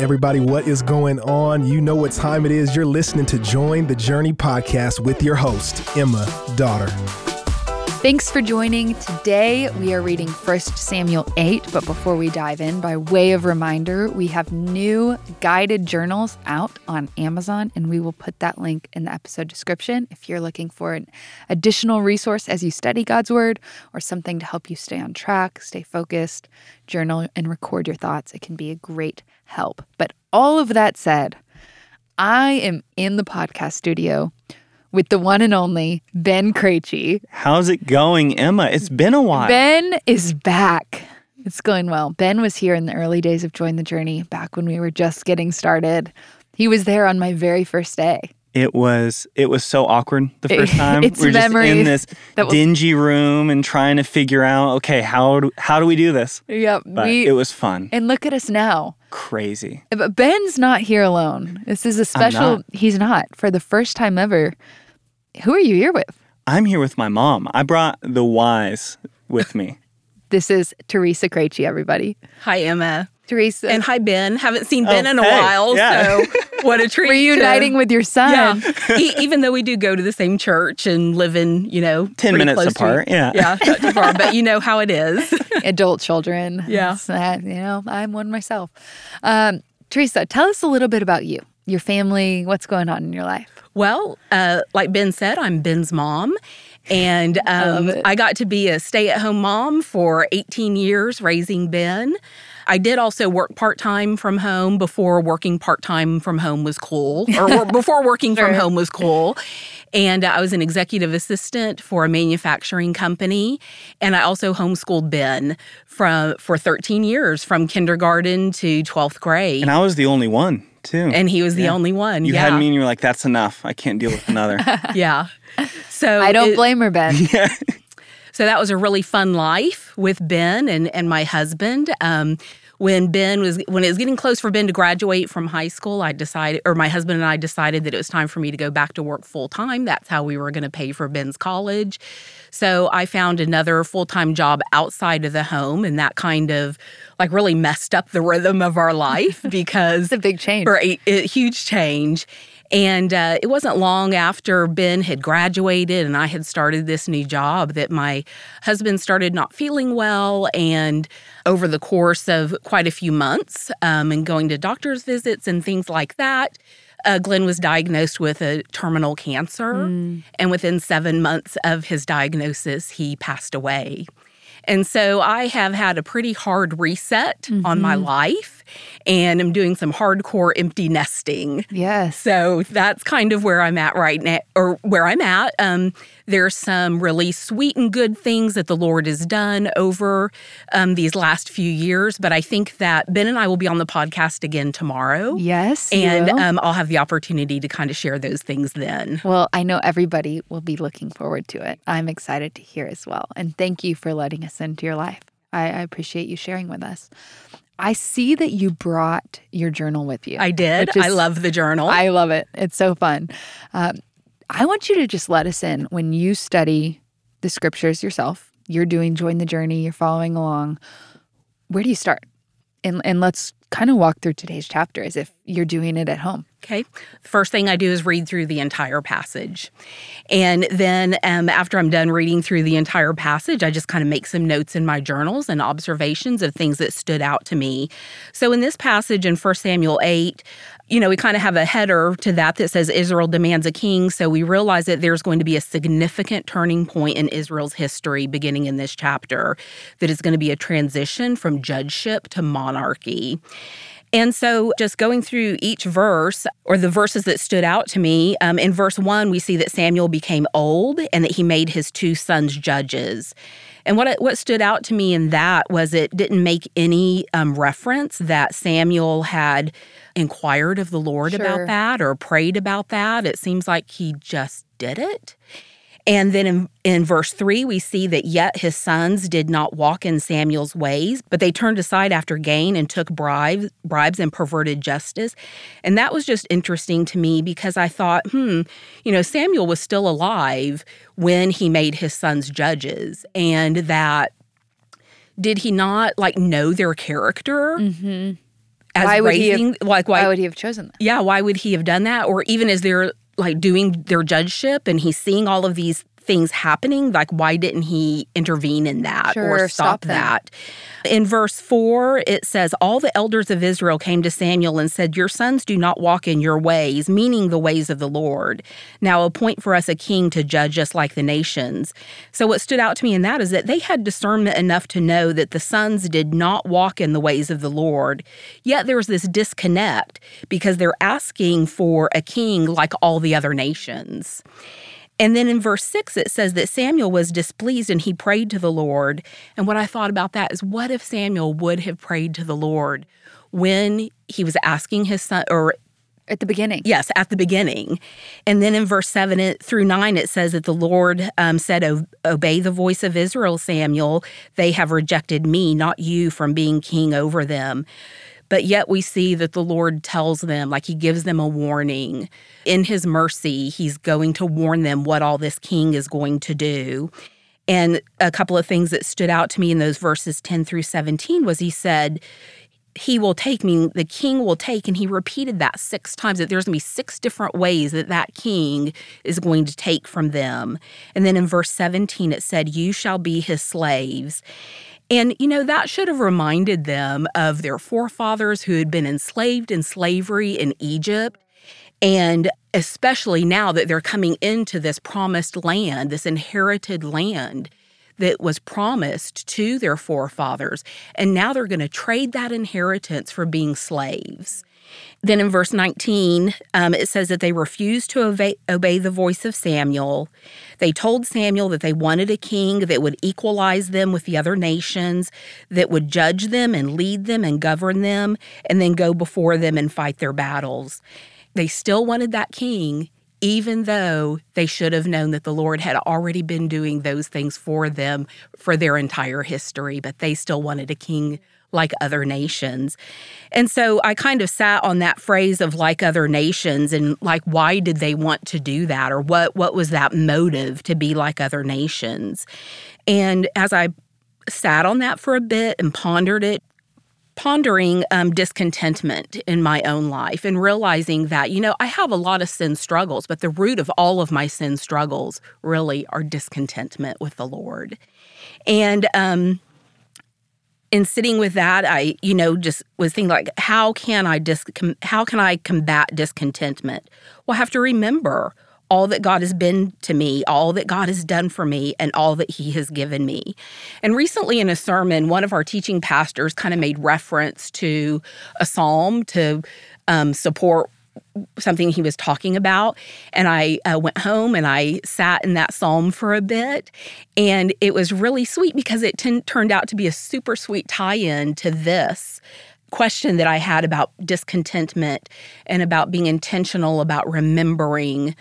Everybody, what is going on? You know what time it is. You're listening to Join the Journey podcast with your host, Emma Dotter. Thanks for joining. Today we are reading 1 Samuel 8, but before we dive in, by way of reminder, we have new guided journals out on Amazon, and we will put that link in the episode description if you're looking for an additional resource as you study God's Word or something to help you stay on track, stay focused, journal, and record your thoughts. It can be a great help. But all of that said, I am in the podcast studio with the one and only Ben Krejci. How's it going, Emma? It's been a while. Ben is back. It's going well. Ben was here in the early days of Join the Journey, back when we were just getting started. He was there on my very first day. It was it was so awkward the first time. It's we're just in this that will- dingy room and trying to figure out, okay, how do how do we do this? Yep. But we, it was fun. and look at us now. Crazy. Uh, but Ben's not here alone. This is a special. not. He's not for the first time ever. Who are you here with? I'm here with my mom. I brought the wise with me. This is Teresa Krejci, everybody. Hi, Emma. Teresa. And hi, Ben. Haven't seen Ben Oh, in a hey, while, yeah. so what a treat. to- reuniting with your son. Yeah. E- even though we do go to the same church and live in, you know, 10 minutes close to- apart, yeah. Yeah, not too far, but you know how it is. adult children. Yeah. It's, uh, you know, I'm one myself. Um, Teresa, tell us a little bit about you, your family, what's going on in your life. Well, uh, like Ben said, I'm Ben's mom. And um, love it. I got to be a stay at home mom for 18 years raising Ben. I did also work part time from home before working part time from home was cool, or wor- before working from home was cool. And I was an executive assistant for a manufacturing company. And I also homeschooled Ben from, for 13 years, from kindergarten to 12th grade. And I was the only one, too. And he was the only one. you yeah. had me and you were like, that's enough. I can't deal with another. yeah. So I don't it- blame her, Ben. So that was a really fun life with Ben and, and my husband. Um, when Ben was when it was getting close for Ben to graduate from high school, I decided, or my husband and I decided that it was time for me to go back to work full time. That's how we were going to pay for Ben's college. So I found another full time job outside of the home, and that kind of like really messed up the rhythm of our life because It's a big change. for a, a huge change. And uh, it wasn't long after Ben had graduated and I had started this new job that my husband started not feeling well. And over the course of quite a few months um, and going to doctor's visits and things like that, uh, Glenn was diagnosed with a terminal cancer. And within seven months of his diagnosis, he passed away. And so I have had a pretty hard reset on my life and I'm doing some hardcore empty nesting. Yes. So that's kind of where I'm at right now, or where I'm at. Um, there's some really sweet and good things that the Lord has done over um, these last few years. But I think that Ben and I will be on the podcast again tomorrow. Yes. And um, I'll have the opportunity to kind of share those things then. well, I know everybody will be looking forward to it. I'm excited to hear as well. And thank you for letting us into your life. I, I appreciate you sharing with us. I see that you brought your journal with you. I did. is- I love the journal. I love it. It's so fun. Um, I want you to just let us in when you study the scriptures yourself. You're doing Join the Journey, you're following along. Where do you start? And, and let's kind of walk through today's chapter as if you're doing it at home. Okay. The first thing I do is read through the entire passage. And then um, after I'm done reading through the entire passage, I just kind of make some notes in my journals and observations of things that stood out to me. So in this passage in 1 Samuel 8, you know, we kind of have a header to that that says Israel demands a king. So we realize that there's going to be a significant turning point in Israel's history beginning in this chapter, that is going to be a transition from judgeship to monarchy. And so, just going through each verse or the verses that stood out to me, um, in verse one, we see that Samuel became old and that he made his two sons judges. And what what stood out to me in that was it didn't make any um, reference that Samuel had inquired of the Lord Sure. about that or prayed about that. It seems like he just did it. And then in, in verse 3, we see that yet his sons did not walk in Samuel's ways, but they turned aside after gain and took bribes, bribes and perverted justice. And that was just interesting to me because I thought, hmm, you know, Samuel was still alive when he made his sons judges, and that did he not like know their character? as Why would he have- like why, Why would he have chosen that? yeah, why would he have done that? Or even as they're like doing their judgeship and he's seeing all of these things happening, like why didn't he intervene in that Sure, or stop stop, that? In verse 4, it says, All the elders of Israel came to Samuel and said, Your sons do not walk in your ways, meaning the ways of the Lord. Now appoint for us a king to judge us like the nations. So what stood out to me in that is that they had discernment enough to know that the sons did not walk in the ways of the Lord. Yet there's this disconnect because they're asking for a king like all the other nations. And then in verse 6, it says that Samuel was displeased and he prayed to the Lord. And what I thought about that is what if Samuel would have prayed to the Lord when he was asking his son, or At the beginning. yes, at the beginning? And then in verse 7 it, through 9, it says that the Lord um, said, Obey the voice of Israel, Samuel. They have rejected me, not you, from being king over them. But yet we see that the Lord tells them, like he gives them a warning. In his mercy, he's going to warn them what all this king is going to do. And a couple of things that stood out to me in those verses 10 through 17 was he said, he will take me the king will take and he repeated that six times that there's going to be six different ways that that king is going to take from them and then in verse 17 it said you shall be his slaves and you know that should have reminded them of their forefathers who had been enslaved in slavery in Egypt and especially now that they're coming into this promised land this inherited land that was promised to their forefathers. And now they're going to trade that inheritance for being slaves. Then in verse 19, um, it says that they refused to obey, obey the voice of Samuel. They told Samuel that they wanted a king that would equalize them with the other nations, that would judge them and lead them and govern them, and then go before them and fight their battles. They still wanted that king, even though they should have known that the Lord had already been doing those things for them for their entire history, but they still wanted a king like other nations. And so I kind of sat on that phrase of like other nations and like why did they want to do that or what what was that motive to be like other nations? And as I sat on that for a bit and pondered it, pondering um, discontentment in my own life and realizing that, you know, I have a lot of sin struggles, but the root of all of my sin struggles really are discontentment with the Lord. And, um, in sitting with that, I, you know, just was thinking like, how can I dis- com- how can I combat discontentment? Well, I have to remember all that God has been to me, all that God has done for me, and all that He has given me. And recently in a sermon, one of our teaching pastors kind of made reference to a psalm to um, support something he was talking about. And I uh, went home and I sat in that psalm for a bit. And it was really sweet because it t- turned out to be a super sweet tie in to this question that I had about discontentment and about being intentional about remembering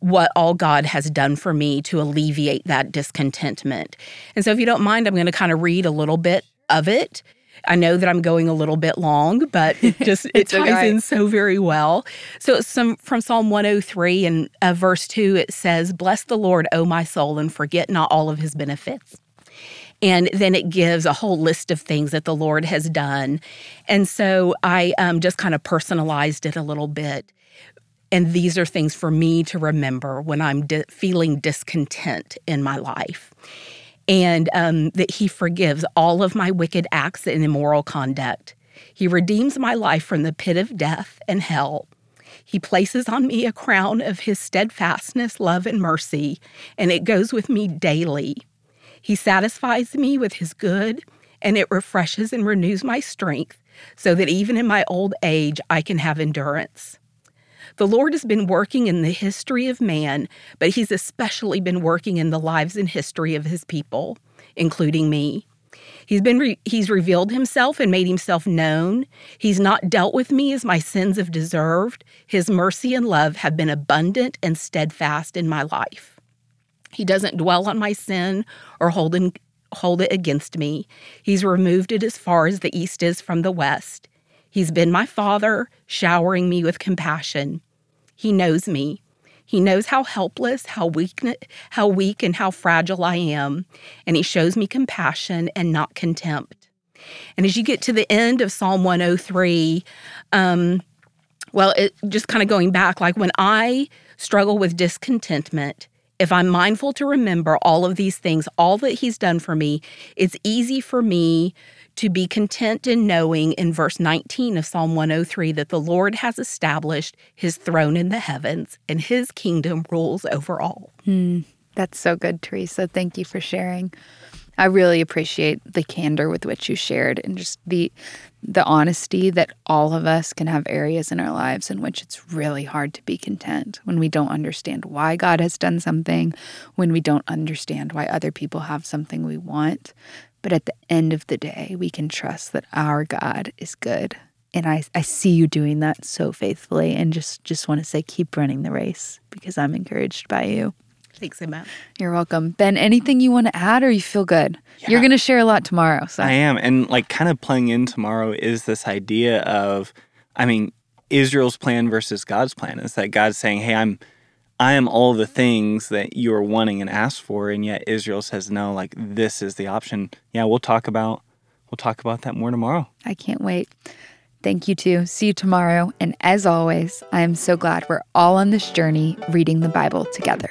what all God has done for me to alleviate that discontentment. And so, if you don't mind, I'm going to kind of read a little bit of it. I know that I'm going a little bit long, but it just it ties in so very well. So it's some from Psalm 103 and uh, verse 2 it says, "Bless the Lord, O my soul, and forget not all of his benefits." And then it gives a whole list of things that the Lord has done. And so I um, just kind of personalized it a little bit. And these are things for me to remember when I'm di- feeling discontent in my life. And um, that He forgives all of my wicked acts and immoral conduct. He redeems my life from the pit of death and hell. He places on me a crown of His steadfastness, love, and mercy, and it goes with me daily. He satisfies me with His good, and it refreshes and renews my strength so that even in my old age I can have endurance. The Lord has been working in the history of man, but He's especially been working in the lives and history of His people, including me. He's been re- he's revealed himself and made himself known. He's not dealt with me as my sins have deserved. His mercy and love have been abundant and steadfast in my life. He doesn't dwell on my sin or hold, in, hold it against me. He's removed it as far as the east is from the west. He's been my father, showering me with compassion. He knows me. He knows how helpless, how weak, how weak and how fragile I am, and he shows me compassion and not contempt. And as you get to the end of Psalm 103, um, well, it just kind of going back, like when I struggle with discontentment, if I'm mindful to remember all of these things, all that He's done for me, it's easy for me to be content in knowing in verse 19 of Psalm 103 that the Lord has established His throne in the heavens and His kingdom rules over all. Hmm. That's so good, Teresa. Thank you for sharing. I really appreciate the candor with which you shared and just the the honesty that all of us can have areas in our lives in which it's really hard to be content when we don't understand why God has done something, when we don't understand why other people have something we want. But at the end of the day, we can trust that our God is good. And I, I see you doing that so faithfully and just just want to say keep running the race because I'm encouraged by you. Thanks, Emma. You're welcome. Ben, anything you want to add or you feel good? Yeah. You're going to share a lot tomorrow. So I am. And like kind of playing in tomorrow is this idea of, I mean, Israel's plan versus God's plan is that God's saying, hey, I'm. I am all the things that you are wanting and ask for, and yet Israel says no. Like this is the option. Yeah, we'll talk about we'll talk about that more tomorrow. I can't wait. Thank you too. See you tomorrow. And as always, I am so glad we're all on this journey reading the Bible together.